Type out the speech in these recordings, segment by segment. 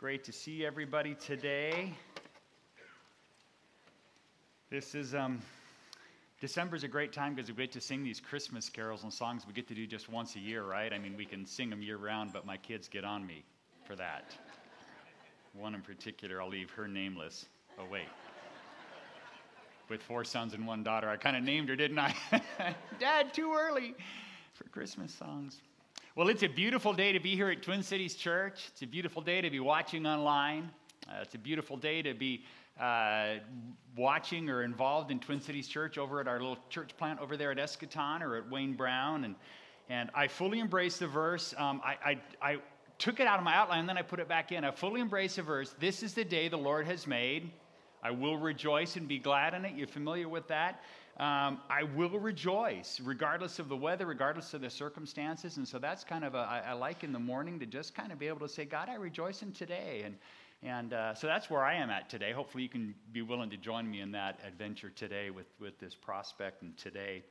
Great to see everybody today. This is um, December is a great time because we get to sing these Christmas carols and songs we get to do just once a year, right? I mean, we can sing them year round, but my kids get on me for that. One in particular, I'll leave her nameless. Oh, wait. With four sons and one daughter, I kind of named her, didn't I? Dad, too early for Christmas songs. Well, it's a beautiful day to be here at Twin Cities Church. It's a beautiful day to be watching online. Uh, it's a beautiful day to be uh, watching or involved in Twin Cities Church over at our little church plant over there at Eschaton or at Wayne Brown. And, and I fully embrace the verse. Um, I, I, I took it out of my outline and then I put it back in. I fully embrace the verse. This is the day the Lord has made. I will rejoice and be glad in it. You're familiar with that? Um, I will rejoice regardless of the weather, regardless of the circumstances. And so that's kind of a, I, I like in the morning to just kind of be able to say, God, I rejoice in today. And, and uh, so that's where I am at today. Hopefully, you can be willing to join me in that adventure today with, with this prospect and today.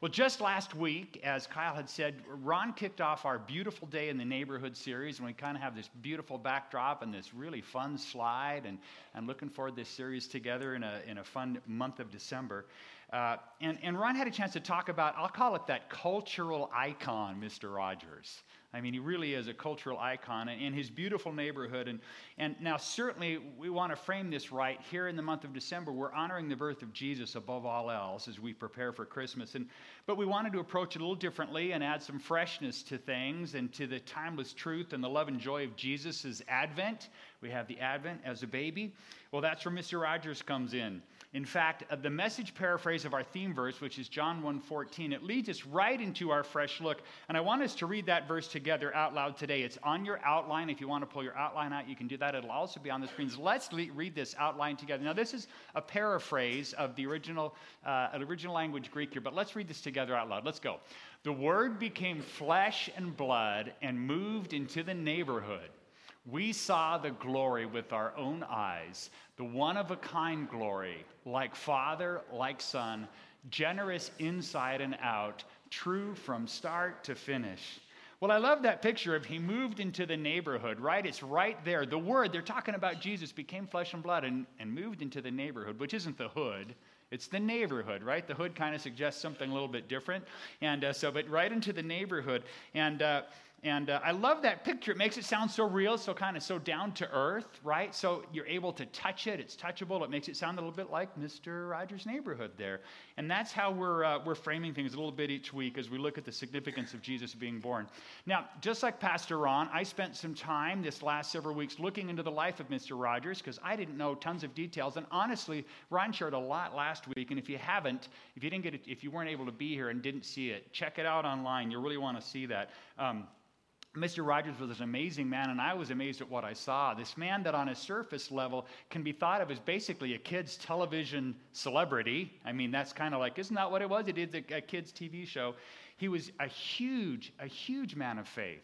Well, just last week, as Kyle had said, Ron kicked off our Beautiful Day in the Neighborhood series, and we kind of have this beautiful backdrop and this really fun slide, and, and looking forward to this series together in a, in a fun month of December. Uh, and, and Ron had a chance to talk about, I'll call it that cultural icon, Mr. Rogers. I mean, he really is a cultural icon in his beautiful neighborhood. And, and now, certainly, we want to frame this right. Here in the month of December, we're honoring the birth of Jesus above all else as we prepare for Christmas. And, but we wanted to approach it a little differently and add some freshness to things and to the timeless truth and the love and joy of Jesus' advent. We have the advent as a baby. Well, that's where Mr. Rogers comes in. In fact, uh, the message paraphrase of our theme verse, which is John 1:14, it leads us right into our fresh look. And I want us to read that verse together out loud today. It's on your outline. If you want to pull your outline out, you can do that. It'll also be on the screens. Let's le- read this outline together. Now, this is a paraphrase of the original, uh, original language Greek here, but let's read this together out loud. Let's go. The Word became flesh and blood and moved into the neighborhood. We saw the glory with our own eyes, the one of a kind glory, like Father, like Son, generous inside and out, true from start to finish. Well, I love that picture of he moved into the neighborhood, right? It's right there. The word, they're talking about Jesus, became flesh and blood and, and moved into the neighborhood, which isn't the hood. It's the neighborhood, right? The hood kind of suggests something a little bit different. And uh, so, but right into the neighborhood. And, uh, and uh, I love that picture. It makes it sound so real, so kind of so down to earth, right? So you're able to touch it. It's touchable. It makes it sound a little bit like Mr. Rogers' neighborhood there. And that's how we're, uh, we're framing things a little bit each week as we look at the significance of Jesus being born. Now, just like Pastor Ron, I spent some time this last several weeks looking into the life of Mr. Rogers because I didn't know tons of details. And honestly, Ron shared a lot last week. And if you haven't, if you didn't get it, if you weren't able to be here and didn't see it, check it out online. You really want to see that. Um, Mr. Rogers was an amazing man, and I was amazed at what I saw. This man that, on a surface level, can be thought of as basically a kid's television celebrity. I mean, that's kind of like, isn't that what it was? He did a, a kid's TV show. He was a huge, a huge man of faith,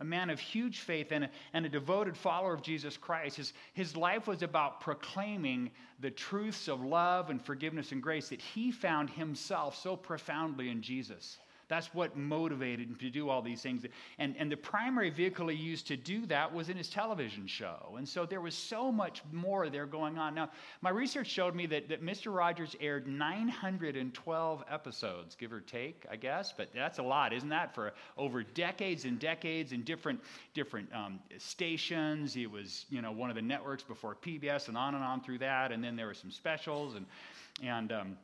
a man of huge faith, and a, and a devoted follower of Jesus Christ. His, his life was about proclaiming the truths of love and forgiveness and grace that he found himself so profoundly in Jesus. That's what motivated him to do all these things. And, and the primary vehicle he used to do that was in his television show. And so there was so much more there going on. Now, my research showed me that, that Mr. Rogers aired 912 episodes, give or take, I guess. But that's a lot, isn't that? For over decades and decades in different, different um, stations. He was, you know, one of the networks before PBS and on and on through that. And then there were some specials and, and, um,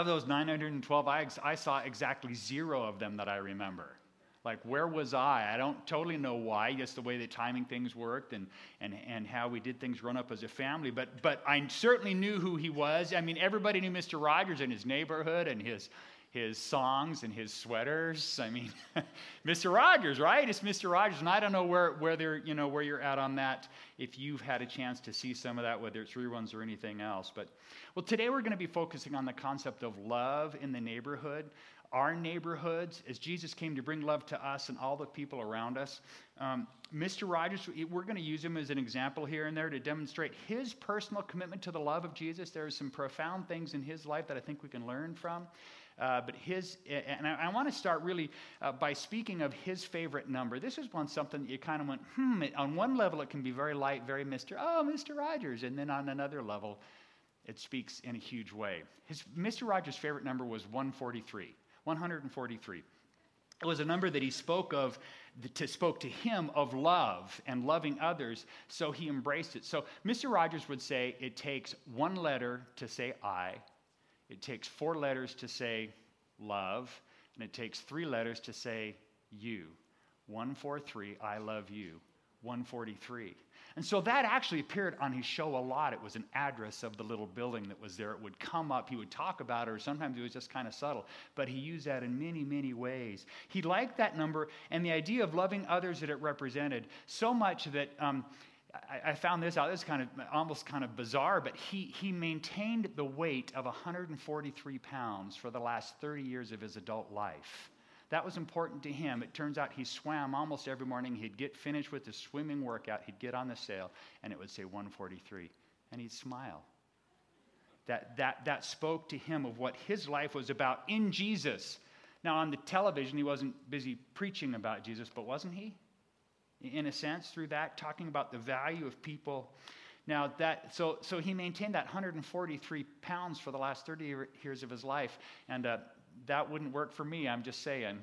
of those 912, I, I saw exactly zero of them that I remember. Like, where was I? I don't totally know why, just the way the timing things worked and, and, and how we did things run up as a family. But, but I certainly knew who he was. I mean, everybody knew Mr. Rogers in his neighborhood and his, his songs and his sweaters. I mean, Mr. Rogers, right? It's Mr. Rogers, and I don't know where they're you know where you're at on that. If you've had a chance to see some of that, whether it's reruns or anything else, but well, today we're going to be focusing on the concept of love in the neighborhood. Our neighborhoods, as Jesus came to bring love to us and all the people around us. Um, Mr. Rogers, we're going to use him as an example here and there to demonstrate his personal commitment to the love of Jesus. There are some profound things in his life that I think we can learn from. Uh, but his, and I, I want to start really uh, by speaking of his favorite number. This is one something that you kind of went, hmm. It, on one level, it can be very light, very Mr. Oh, Mr. Rogers. And then on another level, it speaks in a huge way. His, Mr. Rogers' favorite number was 143. 143. It was a number that he spoke of, to, spoke to him of love and loving others, so he embraced it. So Mr. Rogers would say it takes one letter to say I, it takes four letters to say love, and it takes three letters to say you. 143, I love you. 143. And so that actually appeared on his show a lot. It was an address of the little building that was there. It would come up, he would talk about it, or sometimes it was just kind of subtle. But he used that in many, many ways. He liked that number and the idea of loving others that it represented so much that. Um, I, found this out. This is kind of almost kind of bizarre, but he, he maintained the weight of 143 pounds for the last 30 years of his adult life. That was important to him. It turns out he swam almost every morning. He'd get finished with his swimming workout, he'd get on the sail, and it would say 143, and he'd smile. That, that, that spoke to him of what his life was about in Jesus. Now, on the television, he wasn't busy preaching about Jesus, but wasn't he? In a sense, through that, talking about the value of people. Now, that, so, so he maintained that 143 pounds for the last 30 years of his life. And uh, that wouldn't work for me, I'm just saying.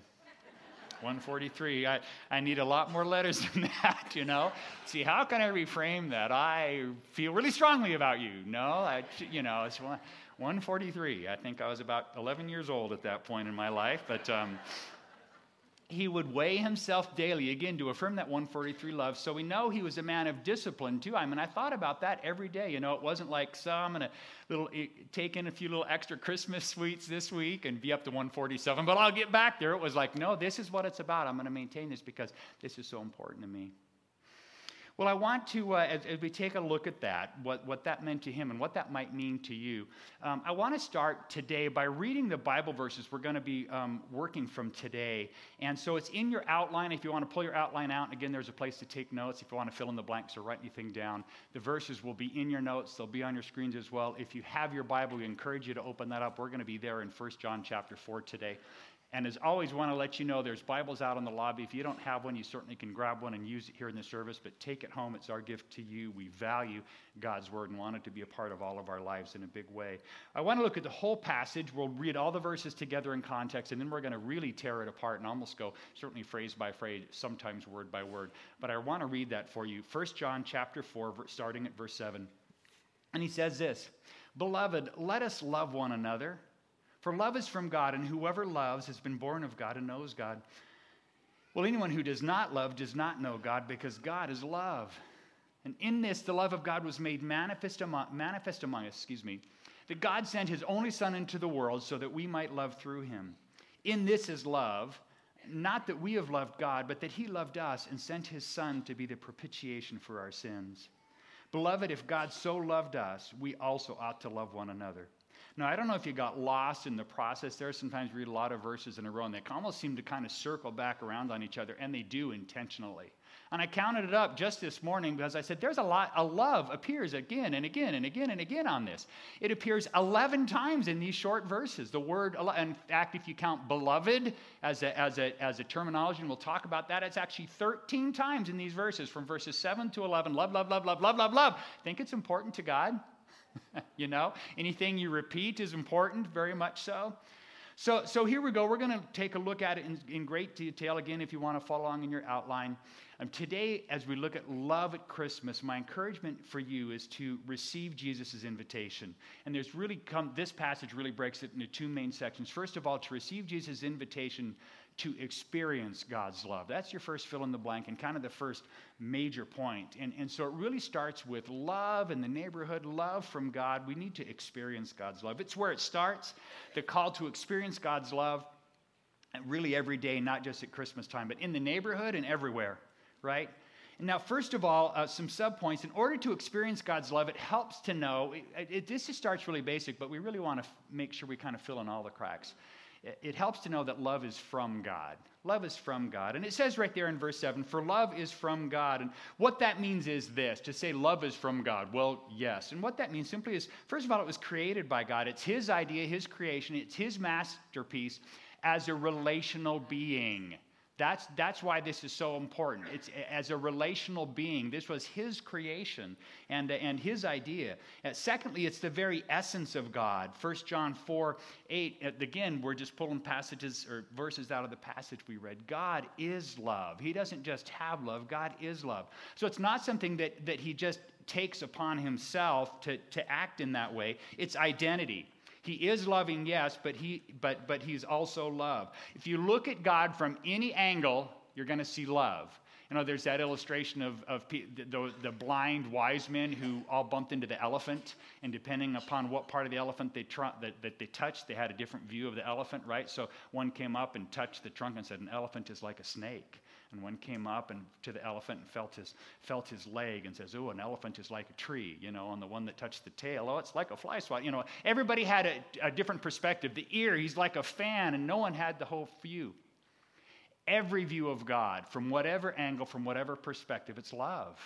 143. I, I need a lot more letters than that, you know? See, how can I reframe that? I feel really strongly about you. No, I, you know, it's 143. I think I was about 11 years old at that point in my life, but. Um, he would weigh himself daily, again, to affirm that 143 love. So we know he was a man of discipline, too. I mean, I thought about that every day. You know, it wasn't like, I'm going to little, eh, take in a few little extra Christmas sweets this week and be up to 147, but I'll get back there. It was like, no, this is what it's about. I'm going to maintain this because this is so important to me. Well, I want to, uh, as, as, we take a look at that, what, what that meant to him and what that might mean to you, um, I want to start today by reading the Bible verses we're going to be um, working from today. And so it's in your outline. If you want to pull your outline out, again, there's a place to take notes. If you want to fill in the blanks or write anything down, the verses will be in your notes. They'll be on your screens as well. If you have your Bible, we encourage you to open that up. We're going to be there in 1 John chapter 4 today. And as always, want to let you know there's Bibles out in the lobby. If you don't have one, you certainly can grab one and use it here in the service, but take it home. It's our gift to you. We value God's Word and want it to be a part of all of our lives in a big way. I want to look at the whole passage. We'll read all the verses together in context, and then we're going to really tear it apart and almost go certainly phrase by phrase, sometimes word by word. But I want to read that for you. 1 John chapter 4, starting at verse 7. And he says this Beloved, let us love one another. For love is from God, and whoever loves has been born of God and knows God. Well, anyone who does not love does not know God because God is love. And in this, the love of God was made manifest among, manifest among us, excuse me, that God sent his only Son into the world so that we might love through him. In this is love, not that we have loved God, but that he loved us and sent his Son to be the propitiation for our sins. Beloved, if God so loved us, we also ought to love one another. Now, I don't know if you got lost in the process there. Sometimes read a lot of verses in a row, and they almost seem to kind of circle back around on each other, and they do intentionally. And I counted it up just this morning because I said there's a lot, a love appears again and again and again and again on this. It appears 11 times in these short verses. The word, in fact, if you count beloved as a, as a, as a terminology, and we'll talk about that, it's actually 13 times in these verses from verses 7 to 11. Love, love, love, love, love, love, love. Think it's important to God? you know, anything you repeat is important, very much so. So, so here we go. We're going to take a look at it in, in great detail. Again, if you want to follow along in your outline. Um, today, as we look at love at Christmas, my encouragement for you is to receive Jesus' invitation. And there's really come, this passage really breaks it into two main sections. First of all, to receive Jesus' invitation to experience God's love. That's your first fill in the blank and kind of the first major point. And, and so it really starts with love in the neighborhood, love from God. We need to experience God's love. It's where it starts. The call to experience God's love really every day, not just at Christmas time, but in the neighborhood and everywhere, right? Now, first of all, uh, some subpoints. In order to experience God's love, it helps to know. It, it, this just starts really basic, but we really want to f- make sure we kind of fill in all the cracks it helps to know that love is from God. Love is from God. And it says right there in verse 7 for love is from God. And what that means is this to say love is from God. Well, yes. And what that means simply is first of all, it was created by God. It's His idea, His creation, it's His masterpiece as a relational being. That's, that's why this is so important. It's as a relational being. This was his creation and, and his idea. And secondly, it's the very essence of God. 1 John 4 8, uh, again, we're just pulling passages or verses out of the passage we read. God is love. He doesn't just have love, God is love. So it's not something that, that he just takes upon himself to, to act in that way, it's identity. He is loving, yes, but, he, but, but he's also love. If you look at God from any angle, you're going to see love. You know, there's that illustration of, of the, the, blind wise men who all bumped into the elephant, and depending upon what part of the elephant they tr- that, that they touched, they had a different view of the elephant, right? So one came up and touched the trunk and said, An elephant is like a snake. And one came up and to the elephant and felt his, felt his leg and says, Oh, an elephant is like a tree, you know, and the one that touched the tail, oh, it's like a fly swat. You know, everybody had a, a different perspective. The ear, he's like a fan, and no one had the whole view. Every view of God, from whatever angle, from whatever perspective, it's love.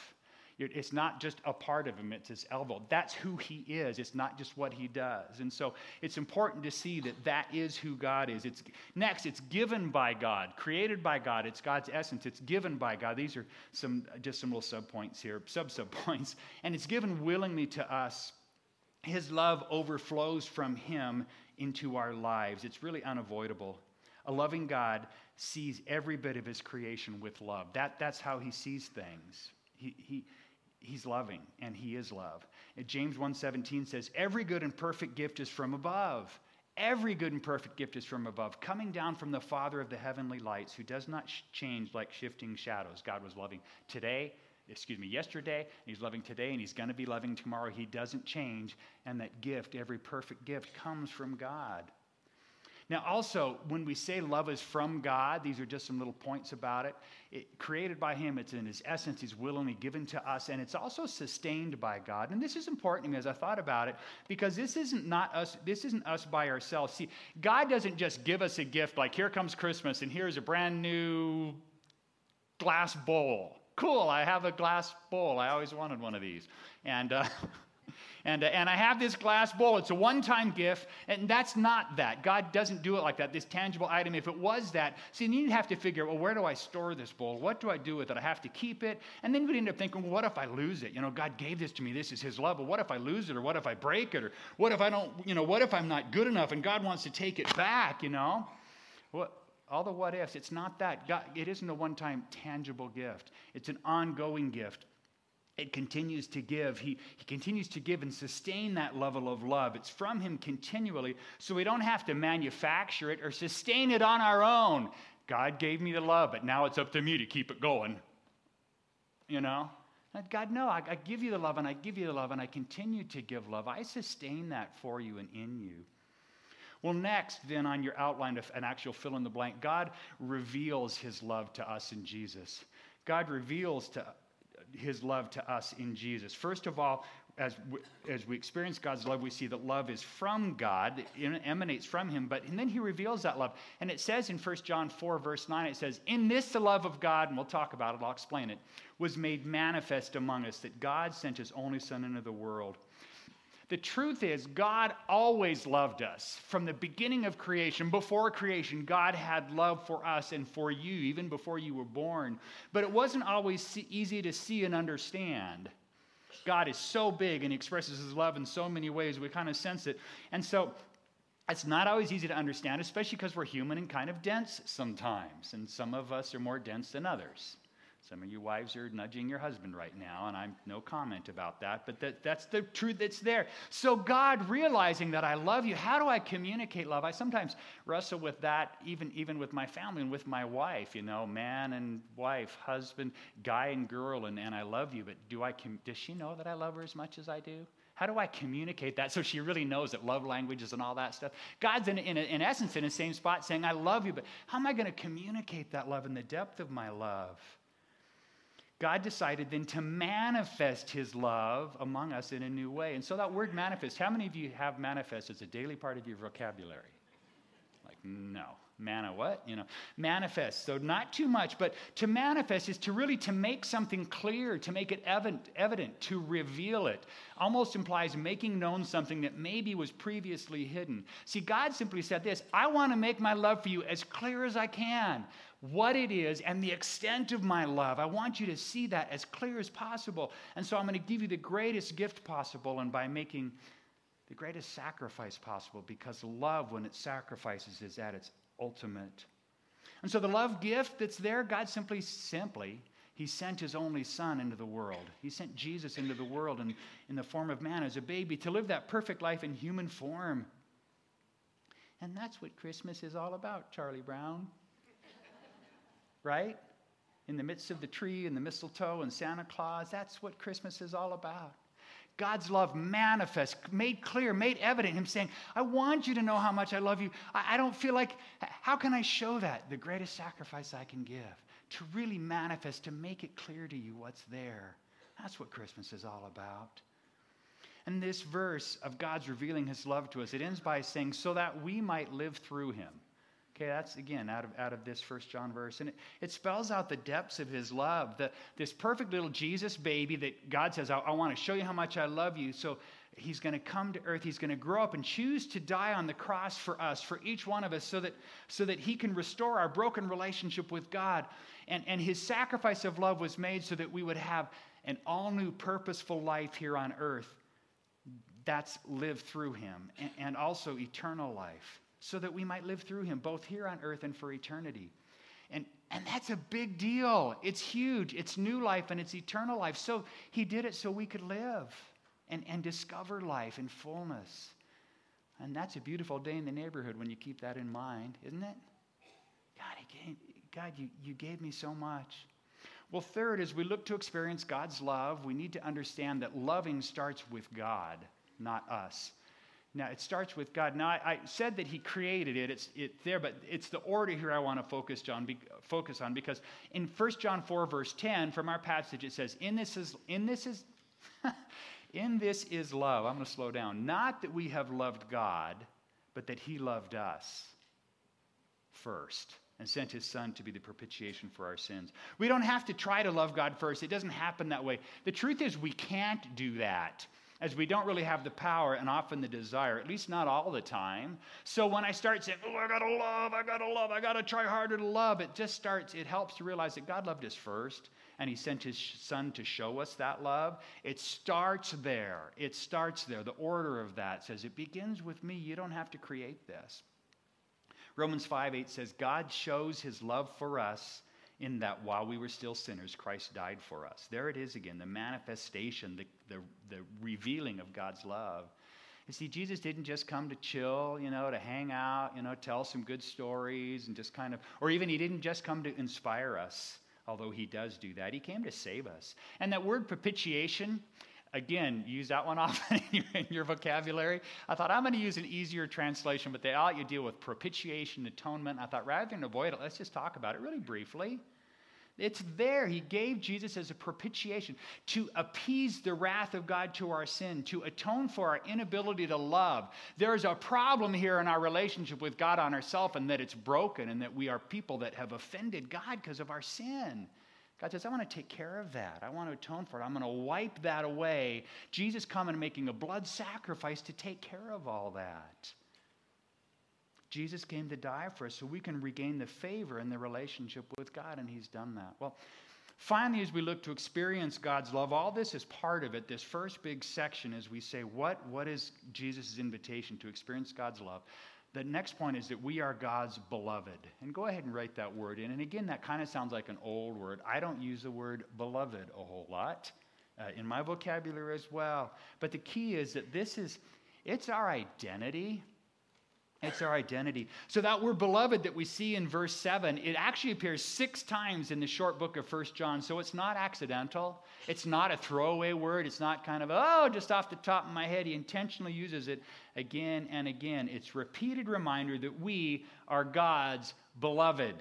It's not just a part of him, it's his elbow. That's who he is. It's not just what he does. And so it's important to see that that is who God is. It's, next, it's given by God, created by God. It's God's essence. It's given by God. These are some, just some little subpoints here, sub subpoints. And it's given willingly to us. His love overflows from him into our lives. It's really unavoidable. A loving God sees every bit of his creation with love. That, that's how he sees things. He, he, he's loving and he is love. And James 1:17 says every good and perfect gift is from above. Every good and perfect gift is from above, coming down from the Father of the heavenly lights, who does not sh- change like shifting shadows. God was loving today, excuse me, yesterday, he's loving today, and he's going to be loving tomorrow. He doesn't change, and that gift, every perfect gift, comes from God. Now, also, when we say love is from God, these are just some little points about it. it. Created by Him, it's in His essence, He's willingly given to us, and it's also sustained by God. And this is important to me as I thought about it, because this isn't not us, this isn't us by ourselves. See, God doesn't just give us a gift like here comes Christmas, and here's a brand new glass bowl. Cool, I have a glass bowl. I always wanted one of these. And uh, And, uh, and I have this glass bowl. It's a one time gift, and that's not that. God doesn't do it like that, this tangible item. If it was that, see, you'd have to figure, well, where do I store this bowl? What do I do with it? I have to keep it. And then we end up thinking, well, what if I lose it? You know, God gave this to me. This is His love. But what if I lose it? Or what if I break it? Or what if I don't, you know, what if I'm not good enough and God wants to take it back, you know? What, all the what ifs. It's not that. God, it isn't a one time tangible gift, it's an ongoing gift it continues to give. He, he continues to give and sustain that level of love. It's from Him continually, so we don't have to manufacture it or sustain it on our own. God gave me the love, but now it's up to me to keep it going. You know? God, no, I, I give you the love and I give you the love and I continue to give love. I sustain that for you and in you. Well, next, then, on your outline of an actual fill in the blank, God reveals his love to us in Jesus. God reveals to his love to us in Jesus. First of all, as we, as we experience God's love, we see that love is from God, it emanates from Him, but and then He reveals that love. And it says in 1 John 4, verse 9, it says, In this the love of God, and we'll talk about it, I'll explain it, was made manifest among us, that God sent His only Son into the world the truth is, God always loved us. From the beginning of creation, before creation, God had love for us and for you, even before you were born. But it wasn't always easy to see and understand. God is so big and expresses his love in so many ways, we kind of sense it. And so it's not always easy to understand, especially because we're human and kind of dense sometimes. And some of us are more dense than others. Some of you wives are nudging your husband right now, and I'm no comment about that, but that, that's the truth that's there. So, God realizing that I love you, how do I communicate love? I sometimes wrestle with that, even, even with my family and with my wife, you know, man and wife, husband, guy and girl, and, and I love you, but do I, does she know that I love her as much as I do? How do I communicate that so she really knows that love languages and all that stuff? God's in, in, in essence in the same spot saying, I love you, but how am I going to communicate that love in the depth of my love? God decided then to manifest his love among us in a new way. And so that word manifest, how many of you have manifest as a daily part of your vocabulary? Like No. Manna what? You know, manifest. So not too much, but to manifest is to really to make something clear, to make it evident, evident, to reveal it. Almost implies making known something that maybe was previously hidden. See, God simply said this, I want to make my love for you as clear as I can. What it is and the extent of my love. I want you to see that as clear as possible. And so I'm going to give you the greatest gift possible and by making the greatest sacrifice possible because love, when it sacrifices, is at its ultimate. And so the love gift that's there, God simply, simply, He sent His only Son into the world. He sent Jesus into the world in, in the form of man as a baby to live that perfect life in human form. And that's what Christmas is all about, Charlie Brown. Right? In the midst of the tree and the mistletoe and Santa Claus, that's what Christmas is all about. God's love manifest, made clear, made evident. Him saying, I want you to know how much I love you. I, I, don't feel like, how can I show that? The greatest sacrifice I can give to really manifest, to make it clear to you what's there. That's what Christmas is all about. And this verse of God's revealing his love to us, it ends by saying, so that we might live through him. Okay, that's again out of, out of this first John verse. And it, it spells out the depths of his love. The, this perfect little Jesus baby that God says, I, I want to show you how much I love you. So he's going to come to earth. He's going to grow up and choose to die on the cross for us, for each one of us, so that, so that he can restore our broken relationship with God. And, and his sacrifice of love was made so that we would have an all new, purposeful life here on earth. That's lived through him, and, and also eternal life so that we might live through him, both here on earth and for eternity. And, and that's a big deal. It's huge. It's new life and it's eternal life. So he did it so we could live and, and discover life in fullness. And that's a beautiful day in the neighborhood when you keep that in mind, isn't it? God, he gave, God you, you gave me so much. Well, third, as we look to experience God's love, we need to understand that loving starts with God, not us. Now, it starts with God. Now, I, I said that He created it. It's it there, but it's the order here I want to focus, John, be, focus on because in 1 John 4, verse 10, from our passage, it says, In this is, in this is, in this is love. I'm going to slow down. Not that we have loved God, but that He loved us first and sent his son to be the propitiation for our sins. We don't have to try to love God first. It doesn't happen that way. The truth is, we can't do that as we don't really have the power and often the desire, at least not all the time. So when I start saying, oh, I gotta love, I gotta love, I gotta try harder to love, it just starts, it helps to realize that God loved us first and he sent his son to show us that love. It starts there. It starts there. The order of that says it begins with me. You don't have to create this. Romans 5 8 says, God shows his love for us in that while we were still sinners, Christ died for us. There it is again, the manifestation, the, the, the revealing of God's love. You see, Jesus didn't just come to chill, you know, to hang out, you know, tell some good stories and just kind of, or even he didn't just come to inspire us, although he does do that. He came to save us. And that word propitiation, again, use that one often in your, vocabulary. I thought I'm going to use an easier translation, but they all you deal with propitiation, atonement. I thought rather than avoid it, let's just talk about it really briefly. It's there. He gave Jesus as a propitiation to appease the wrath of God to our sin, to atone for our inability to love. There's a problem here in our relationship with God on ourselves, and that it's broken, and that we are people that have offended God because of our sin. God says, I want to take care of that. I want to atone for it. I'm going to wipe that away. Jesus coming and making a blood sacrifice to take care of all that. Jesus came to die for us so we can regain the favor and the relationship with God, and He's done that. Well, finally, as we look to experience God's love, all this is part of it. This first big section, as we say, what, what is Jesus' invitation to experience God's love? The next point is that we are God's beloved. And go ahead and write that word in. And again, that kind of sounds like an old word. I don't use the word beloved a whole lot uh, in my vocabulary as well. But the key is that this is, it's our identity. It's our identity. So that word beloved that we see in verse 7, it actually appears six times in the short book of First John. So it's not accidental. It's not a throwaway word. It's not kind of, oh, just off the top of my head. He intentionally uses it again and again. It's repeated reminder that we are God's beloved.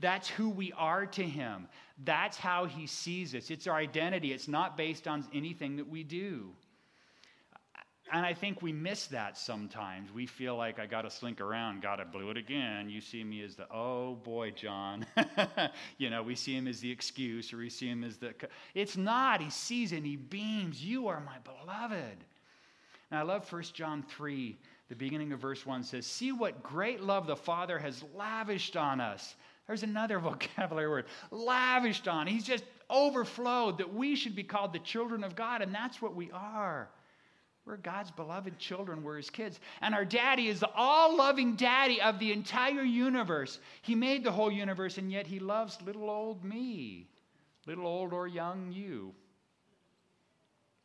That's who we are to him. That's how he sees us. It's our identity. It's not based on anything that we do. And I think we miss that sometimes. We feel like I got to slink around, got to blew it again. You see me as the, oh boy, John. you know, we see him as the excuse or we see him as the. It's not. He sees and he beams. You are my beloved. And I love 1 John 3, the beginning of verse 1 says, See what great love the Father has lavished on us. There's another vocabulary word lavished on. He's just overflowed that we should be called the children of God, and that's what we are. We're God's beloved children. We're his kids. And our daddy is the all loving daddy of the entire universe. He made the whole universe, and yet he loves little old me, little old or young you.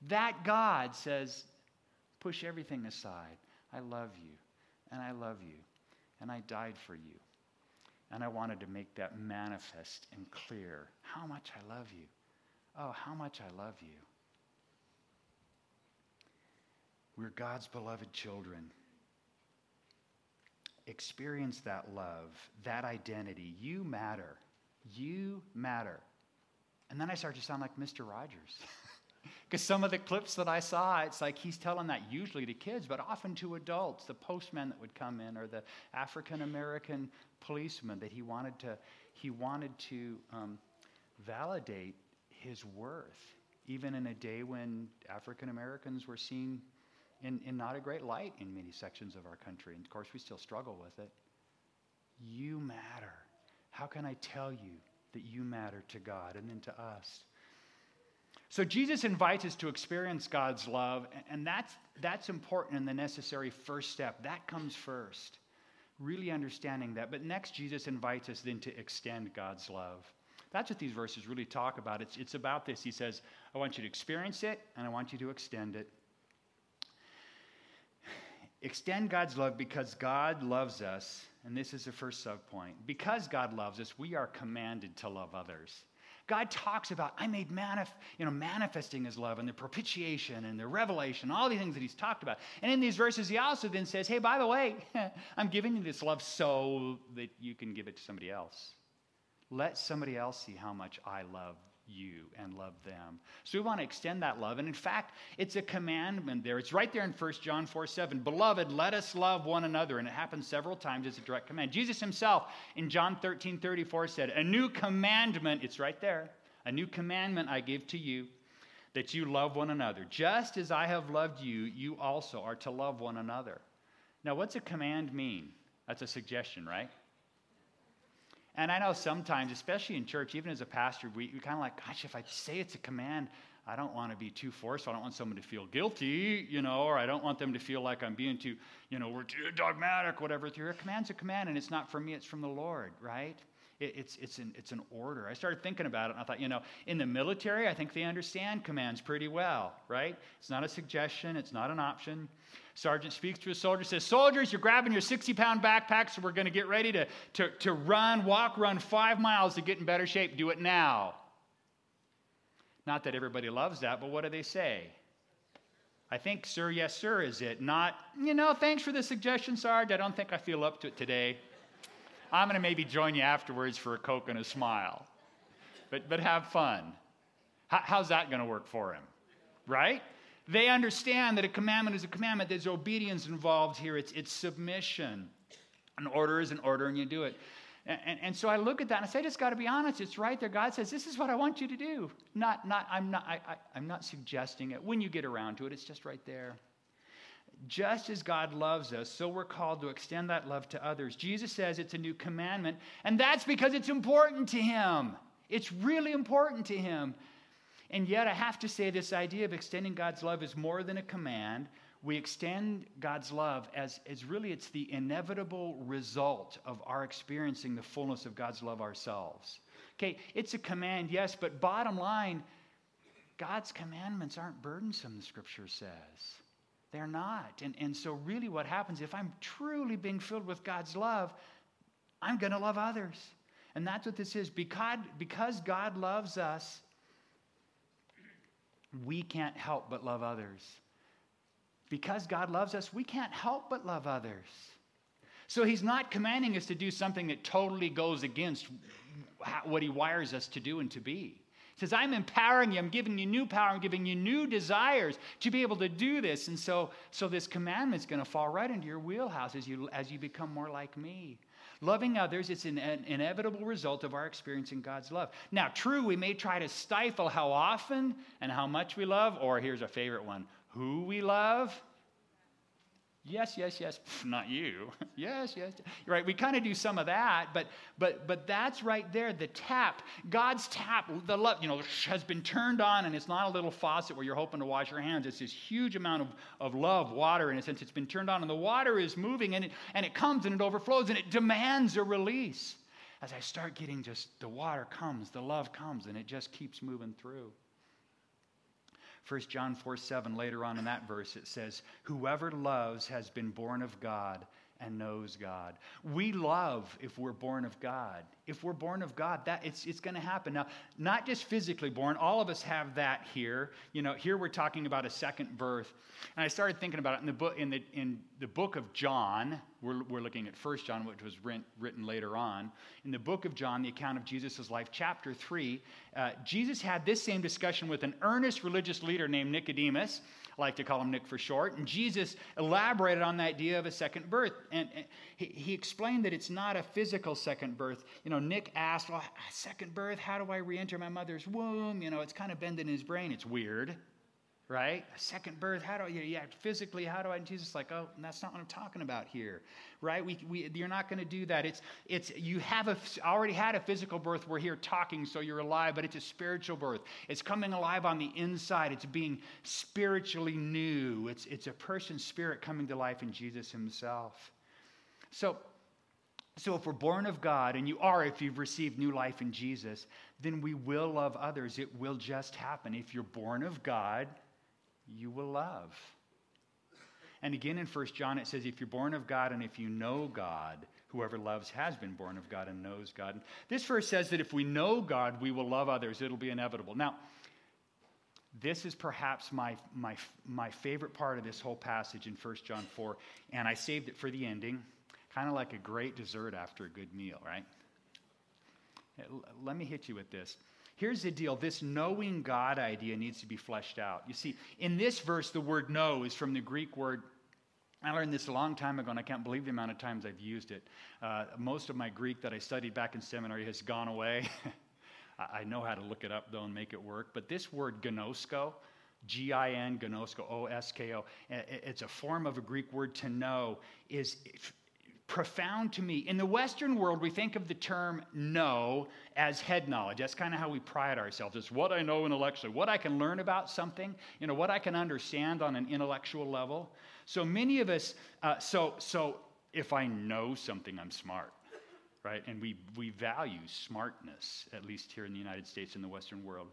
That God says, push everything aside. I love you, and I love you, and I died for you. And I wanted to make that manifest and clear how much I love you. Oh, how much I love you. We're God's beloved children. Experience that love, that identity. You matter. You matter. And then I start to sound like Mr. Rogers. Because some of the clips that I saw, it's like he's telling that usually to kids, but often to adults, the postman that would come in or the African American policeman that he wanted to, he wanted to um, validate his worth, even in a day when African Americans were seen in, in not a great light in many sections of our country. And of course, we still struggle with it. You matter. How can I tell you that you matter to God and then to us? So Jesus invites us to experience God's love, and that's, that's important and the necessary first step. That comes first. Really understanding that. But next, Jesus invites us then to extend God's love. That's what these verses really talk about. It's, it's about this. He says, I want you to experience it, and I want you to extend it. Extend God's love because God loves us. And this is the first sub point. Because God loves us, we are commanded to love others. God talks about, I made manif- you know, manifesting his love and the propitiation and the revelation, all the things that he's talked about. And in these verses, he also then says, hey, by the way, I'm giving you this love so that you can give it to somebody else. Let somebody else see how much I love you and love them. So we want to extend that love. And in fact, it's a commandment there. It's right there in 1 John 4 7. Beloved, let us love one another. And it happens several times as a direct command. Jesus himself in John 13 34 said, A new commandment, it's right there, a new commandment I give to you, that you love one another. Just as I have loved you, you also are to love one another. Now, what's a command mean? That's a suggestion, right? And I know sometimes, especially in church, even as a pastor, we, we kind of like, gosh, if I say it's a command, I don't want to be too forceful. I don't want someone to feel guilty, you know, or I don't want them to feel like I'm being too, you know, we're too dogmatic, whatever. Your command's a command, and it's not from me, it's from the Lord, right? It, it's, it's, an, it's an order. I started thinking about it, and I thought, you know, in the military, I think they understand commands pretty well, right? It's not a suggestion, it's not an option. Sergeant speaks to his soldiers, says, Soldiers, you're grabbing your 60 pound backpacks, so we're going to get ready to, to, to run, walk, run five miles to get in better shape. Do it now. Not that everybody loves that, but what do they say? I think, sir, yes, sir, is it. Not, you know, thanks for the suggestion, Sarge. I don't think I feel up to it today. I'm going to maybe join you afterwards for a Coke and a smile. But, but have fun. How, how's that going to work for him? Right? They understand that a commandment is a commandment. There's obedience involved here, it's, it's submission. An order is an order, and you do it. And, and, and so I look at that and I say, I just got to be honest. It's right there. God says, This is what I want you to do. Not, not, I'm, not, I, I, I'm not suggesting it. When you get around to it, it's just right there. Just as God loves us, so we're called to extend that love to others. Jesus says it's a new commandment, and that's because it's important to Him. It's really important to Him. And yet, I have to say, this idea of extending God's love is more than a command. We extend God's love as, as really it's the inevitable result of our experiencing the fullness of God's love ourselves. Okay, it's a command, yes, but bottom line, God's commandments aren't burdensome, the scripture says. They're not. And, and so, really, what happens if I'm truly being filled with God's love, I'm going to love others. And that's what this is. Because, because God loves us, we can't help but love others. Because God loves us, we can't help but love others. So he's not commanding us to do something that totally goes against what he wires us to do and to be. He says, I'm empowering you. I'm giving you new power. I'm giving you new desires to be able to do this. And so, so this commandment is going to fall right into your wheelhouse as you, as you become more like me. Loving others is an, an inevitable result of our experiencing God's love. Now, true, we may try to stifle how often and how much we love, or here's a favorite one who we love Yes, yes, yes. Not you. yes, yes. Right. We kind of do some of that, but but but that's right there. The tap, God's tap, the love, you know, has been turned on, and it's not a little faucet where you're hoping to wash your hands. It's this huge amount of, of love, water, in a sense. It's been turned on, and the water is moving, and it and it comes and it overflows, and it demands a release. As I start getting just the water comes, the love comes, and it just keeps moving through. 1 John 4 7, later on in that verse, it says, Whoever loves has been born of God and knows God. We love if we're born of God. If we're born of God, that it's, it's going to happen. Now, not just physically born, all of us have that here. You know, here we're talking about a second birth. And I started thinking about it in the book, in the, in the book of John. We're, we're looking at First John, which was written, written later on. In the book of John, the account of Jesus' life, chapter 3, uh, Jesus had this same discussion with an earnest religious leader named Nicodemus. I like to call him Nick for short. And Jesus elaborated on the idea of a second birth. And, he, he explained that it's not a physical second birth. You know, Nick asked, well, second birth, how do I re enter my mother's womb? You know, it's kind of bending his brain. It's weird right? A second birth, how do I, yeah, physically, how do I, and Jesus like, oh, that's not what I'm talking about here, right? We, we, you're not going to do that. It's, it's, you have a, already had a physical birth. We're here talking, so you're alive, but it's a spiritual birth. It's coming alive on the inside. It's being spiritually new. It's, it's a person's spirit coming to life in Jesus himself. So, so, if we're born of God, and you are if you've received new life in Jesus, then we will love others. It will just happen. If you're born of God, you will love. And again in 1 John, it says, if you're born of God and if you know God, whoever loves has been born of God and knows God. This verse says that if we know God, we will love others. It'll be inevitable. Now, this is perhaps my, my, my favorite part of this whole passage in 1 John 4, and I saved it for the ending, kind of like a great dessert after a good meal, right? Let me hit you with this. Here's the deal this knowing God idea needs to be fleshed out. You see, in this verse, the word know is from the Greek word. I learned this a long time ago, and I can't believe the amount of times I've used it. Uh, most of my Greek that I studied back in seminary has gone away. I know how to look it up, though, and make it work. But this word ginosko, G I N, ginosko, O S K O, it's a form of a Greek word to know, is profound to me. In the Western world, we think of the term know as head knowledge. That's kind of how we pride ourselves. It's what I know intellectually, what I can learn about something, you know, what I can understand on an intellectual level. So many of us, uh, so, so if I know something, I'm smart, right? And we, we value smartness, at least here in the United States and the Western world.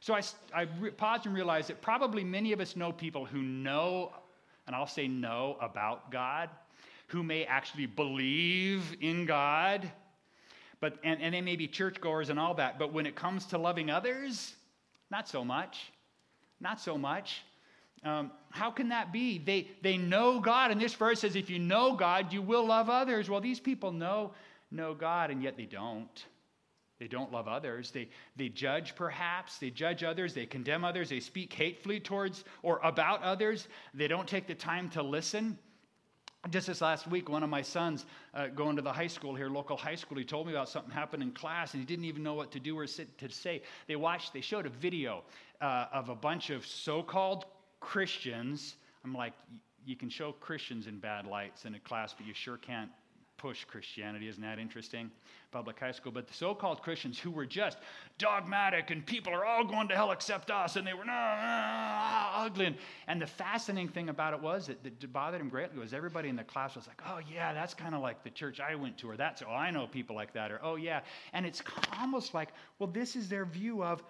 So I, I re- paused and realized that probably many of us know people who know, and I'll say know about God, who may actually believe in God, but, and, and they may be churchgoers and all that, but when it comes to loving others, not so much. Not so much. Um, how can that be? They, they know God, and this verse says, if you know God, you will love others. Well, these people know, know God, and yet they don't. They don't love others. They, they judge, perhaps. They judge others. They condemn others. They speak hatefully towards or about others. They don't take the time to listen. Just this last week, one of my sons uh, going to the high school here, local high school, he told me about something happened in class and he didn't even know what to do or sit, to say. They watched, they showed a video uh, of a bunch of so called Christians. I'm like, you can show Christians in bad lights in a class, but you sure can't push Christianity. Isn't that interesting? Public high school. But the so called Christians who were just dogmatic and people are all going to hell except us, and they were nah, ugly. And, and the fascinating thing about it was that, that bothered him greatly was everybody in the class was like, oh, yeah, that's kind of like the church I went to, or that's, oh, I know people like that, or oh, yeah. And it's almost like, well, this is their view of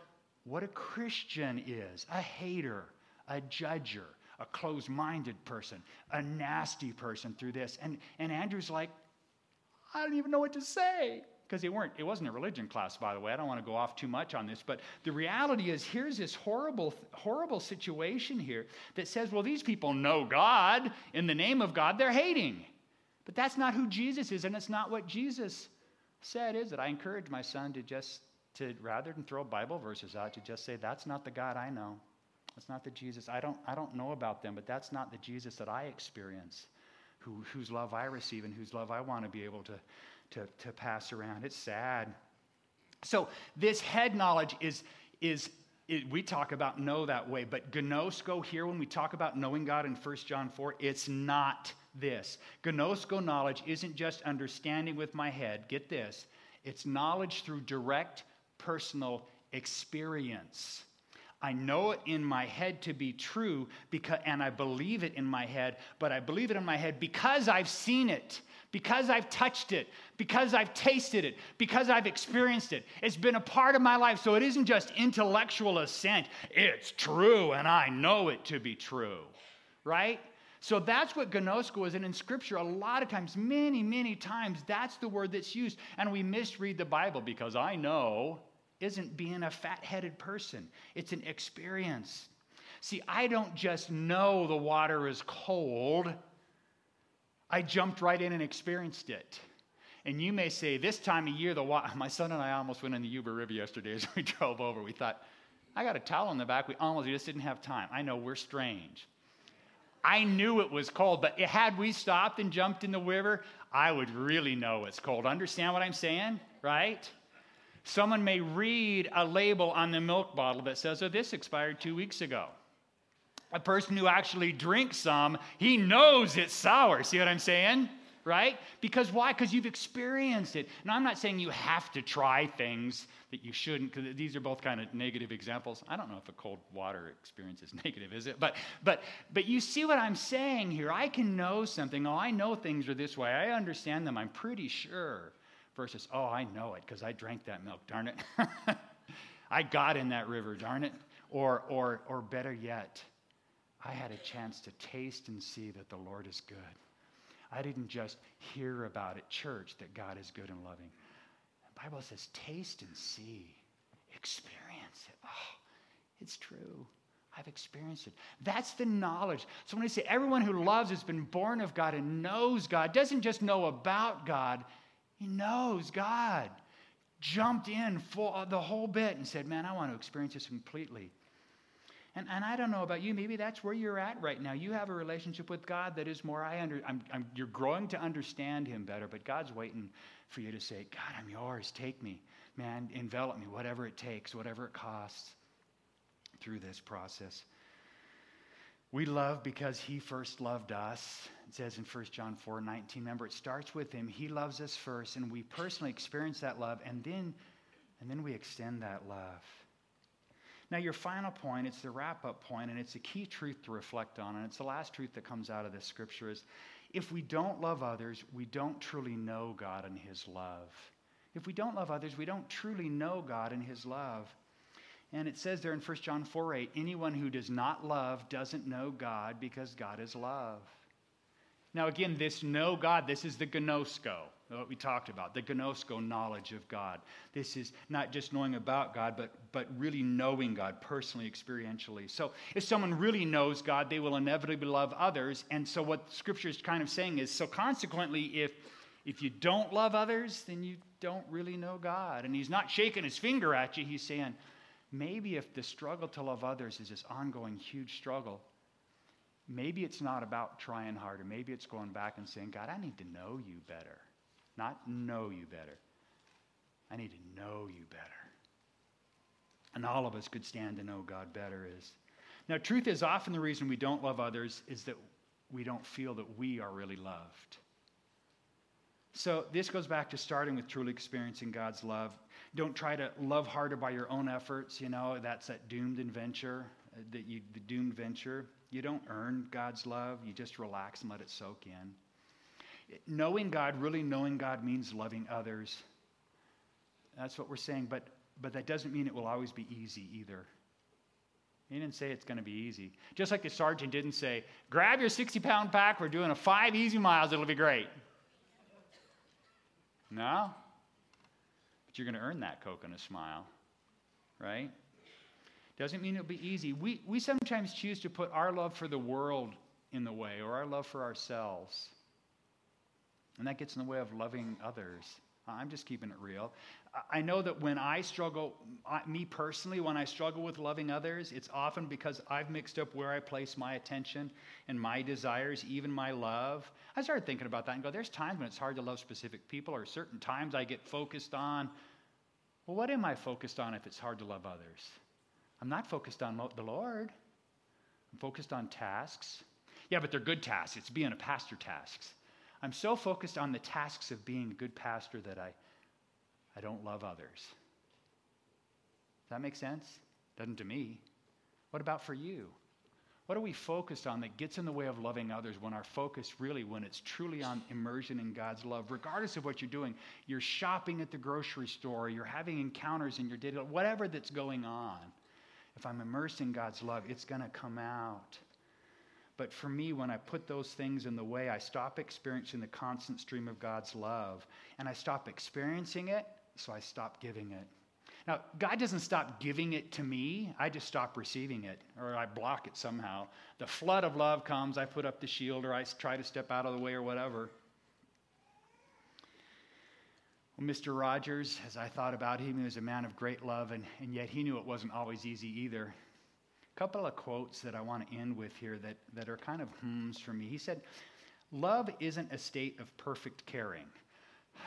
what a Christian is a hater, a judger a closed minded person, a nasty person through this. And, and Andrew's like, I don't even know what to say. Because they weren't, it wasn't a religion class, by the way. I don't want to go off too much on this, but the reality is here's this horrible, horrible situation here that says, well, these people know God. In the name of God, they're hating. But that's not who Jesus is, and it's not what Jesus said, is it? I encourage my son to just to rather than throw Bible verses out, to just say, that's not the God I know. That's not the Jesus. I don't, I don't know about them, but that's not the Jesus that I experience, who, whose love I receive and whose love I want to be able to, to, to pass around. It's sad. So this head knowledge is, is it, we talk about know that way, but ginosko here, when we talk about knowing God in 1 John 4, it's not this. Ginosko knowledge isn't just understanding with my head. Get this. It's knowledge through direct personal experience. I know it in my head to be true because, and I believe it in my head, but I believe it in my head because I've seen it, because I've touched it, because I've tasted it, because I've experienced it. It's been a part of my life, so it isn't just intellectual assent. It's true, and I know it to be true, right? So that's what ginosko is. And in Scripture, a lot of times, many, many times, that's the word that's used. And we misread the Bible because I know isn't being a fat headed person, it's an experience. See, I don't just know the water is cold, I jumped right in and experienced it. And you may say, this time of year, the water, my son and I almost went in the Yuba River yesterday as we drove over. We thought, I got a towel in the back. We almost we just didn't have time. I know we're strange. I knew it was cold, but had we stopped and jumped in the river, I would really know it's cold. Understand what I'm saying? Right? Someone may read a label on the milk bottle that says, oh, this expired two weeks ago. A person who actually drinks some, he knows it's sour. See what I'm saying? Right? Because why? Because you've experienced it. Now, I'm not saying you have to try things that you shouldn't, because these are both kind of negative examples. I don't know if a cold water experience is negative, is it? But, but, but you see what I'm saying here. I can know something. Oh, I know things are this way. I understand them. I'm pretty sure versus, oh, I know it because I drank that milk, darn it. I got in that river, darn it. Or, or, or better yet, I had a chance to taste and see that the Lord is good. I didn't just hear about at church that God is good and loving. The Bible says, taste and see, experience it. Oh, it's true. I've experienced it. That's the knowledge. So when I say everyone who loves has been born of God and knows God, doesn't just know about God, he knows God. Jumped in uh, the whole bit and said, Man, I want to experience this completely. And, and I don't know about you, maybe that's where you're at right now. You have a relationship with God that is more, I under, I'm, I'm, you're growing to understand Him better, but God's waiting for you to say, God, I'm yours. Take me, man, envelop me, whatever it takes, whatever it costs through this process. We love because he first loved us. It says in 1 John 4 19. Remember, it starts with him. He loves us first, and we personally experience that love, and then, and then we extend that love. Now, your final point, it's the wrap up point, and it's a key truth to reflect on, and it's the last truth that comes out of this scripture is if we don't love others, we don't truly know God and his love. If we don't love others, we don't truly know God and his love. And it says there in 1 John 4 8, anyone who does not love doesn't know God because God is love. Now, again, this know God, this is the ginosko, what we talked about, the ginosko knowledge of God. This is not just knowing about God, but, but really knowing God personally, experientially. So, if someone really knows God, they will inevitably love others. And so, what Scripture is kind of saying is so, consequently, if, if you don't love others, then you don't really know God. And He's not shaking His finger at you, He's saying, maybe if the struggle to love others is this ongoing huge struggle, maybe it's not about trying harder. Maybe it's going back and saying, God, I need to know you better. Not know you better. I need to know you better. And all of us could stand to know God better is. Now, truth is often the reason we don't love others is that we don't feel that we are really loved. So, this goes back to starting with truly experiencing God's love. Don't try to love harder by your own efforts. You know, that's that doomed adventure, uh, that you, the doomed venture. You don't earn God's love. You just relax and let it soak in. Knowing God, really knowing God, means loving others. That's what we're saying, but, but that doesn't mean it will always be easy either. He didn't say it's going to be easy. Just like the sergeant didn't say, grab your 60 pound pack, we're doing a five easy miles, it'll be great. No? You're going to earn that coconut a smile, right? Doesn't mean it'll be easy. We, we sometimes choose to put our love for the world in the way or our love for ourselves. And that gets in the way of loving others. I'm just keeping it real. I know that when I struggle, me personally, when I struggle with loving others, it's often because I've mixed up where I place my attention and my desires, even my love. I started thinking about that and go, there's times when it's hard to love specific people, or certain times I get focused on, well, what am I focused on if it's hard to love others? I'm not focused on the Lord, I'm focused on tasks. Yeah, but they're good tasks. It's being a pastor tasks. I'm so focused on the tasks of being a good pastor that I, I don't love others. Does that make sense? Doesn't to me. What about for you? What are we focused on that gets in the way of loving others when our focus really, when it's truly on immersion in God's love, regardless of what you're doing? You're shopping at the grocery store, you're having encounters in your daily whatever that's going on. If I'm immersed in God's love, it's going to come out. But for me, when I put those things in the way, I stop experiencing the constant stream of God's love. And I stop experiencing it, so I stop giving it. Now, God doesn't stop giving it to me, I just stop receiving it, or I block it somehow. The flood of love comes, I put up the shield, or I try to step out of the way, or whatever. Well, Mr. Rogers, as I thought about him, he was a man of great love, and, and yet he knew it wasn't always easy either A couple of quotes that I want to end with here that, that are kind of hums for me. He said, Love isn't a state of perfect caring,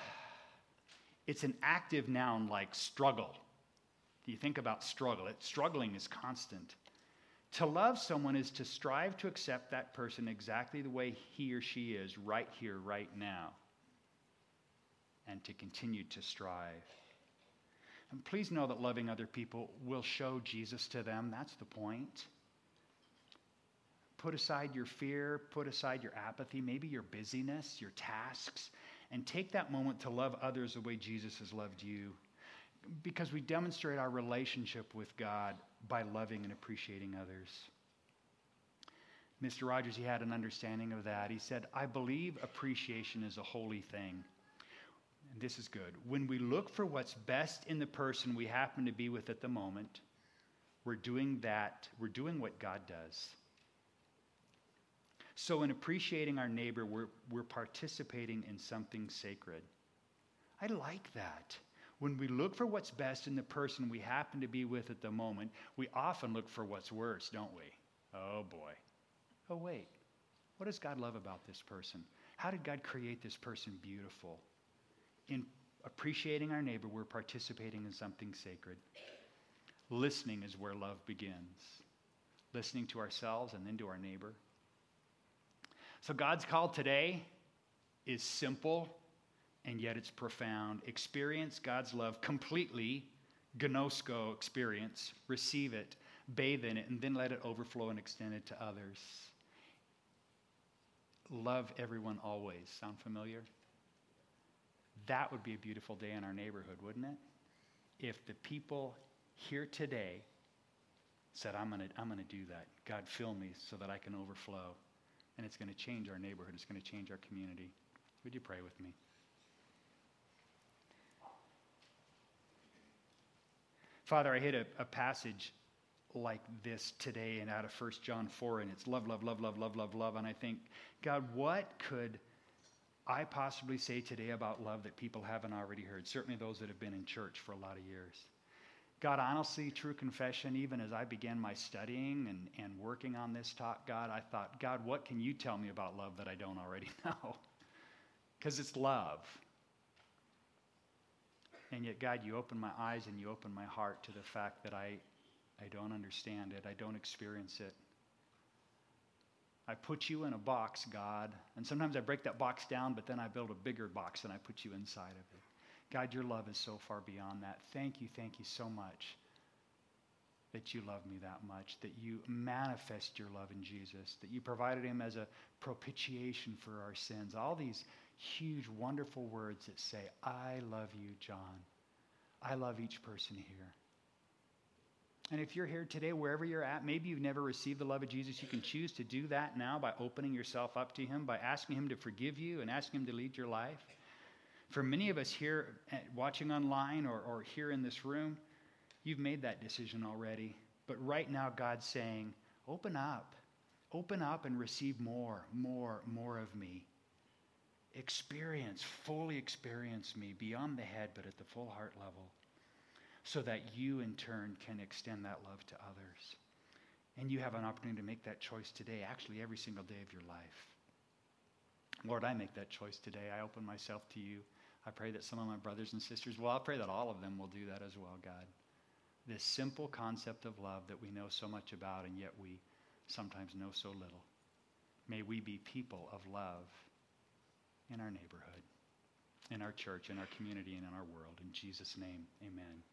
it's an active noun like struggle. You think about struggle, it, struggling is constant. To love someone is to strive to accept that person exactly the way he or she is, right here, right now, and to continue to strive. And please know that loving other people will show Jesus to them. That's the point. Put aside your fear, put aside your apathy, maybe your busyness, your tasks, and take that moment to love others the way Jesus has loved you. Because we demonstrate our relationship with God by loving and appreciating others. Mr. Rogers, he had an understanding of that. He said, I believe appreciation is a holy thing and this is good, when we look for what's best in the person we happen to be with at the moment, we're doing that, we're doing what God does. So, in appreciating our neighbor, we're, we're participating in something sacred. I like that. When we look for what's best in the person we happen to be with at the moment, we often look for what's worse, don't we? Oh boy. Oh, wait. What does God love about this person? How did God create this person beautiful? in appreciating our neighbor, we're participating in something sacred. Listening is where love begins. Listening to ourselves and then to our neighbor. So, God's call today is simple and yet it's profound. Experience God's love completely, ginosko experience, receive it, bathe in it, and then let it overflow and extend it to others. Love everyone always. Sound familiar? That would be a beautiful day in our neighborhood, wouldn't it? If the people here today said, I'm going to I'm going to do that. God, fill me so that I can overflow. And it's going to change our neighborhood, it's going to change our community. Would you pray with me? Father, I hit a, a passage like this today and out of 1 John 4, and it's love, love, love, love, love, love, love. And I think, God, what could I possibly say today about love that people haven't already heard, certainly those that have been in church for a lot of years. God, honestly, true confession, even as I began my studying and, and working on this talk, God, I thought, God, what can you tell me about love that I don't already know? Because it's love. And yet, God, you open my eyes and you open my heart to the fact that I, I don't understand it, I don't experience it. I put you in a box, God. And sometimes I break that box down, but then I build a bigger box and I put you inside of it. God, your love is so far beyond that. Thank you, thank you so much that you love me that much, that you manifest your love in Jesus, that you provided him as a propitiation for our sins. All these huge, wonderful words that say, I love you, John. I love each person here. And if you're here today, wherever you're at, maybe you've never received the love of Jesus, you can choose to do that now by opening yourself up to Him, by asking Him to forgive you and asking Him to lead your life. For many of us here watching online or, or here in this room, you've made that decision already. But right now, God's saying, open up. Open up and receive more, more, more of me. Experience, fully experience me beyond the head, but at the full heart level, so that you in turn can extend that love to others. And you have an opportunity to make that choice today, actually, every single day of your life. Lord, I make that choice today. I open myself to you. I pray that some of my brothers and sisters, well, I pray that all of them will do that as well, God. This simple concept of love that we know so much about and yet we sometimes know so little. May we be people of love in our neighborhood, in our church, in our community, and in our world. In Jesus' name, amen.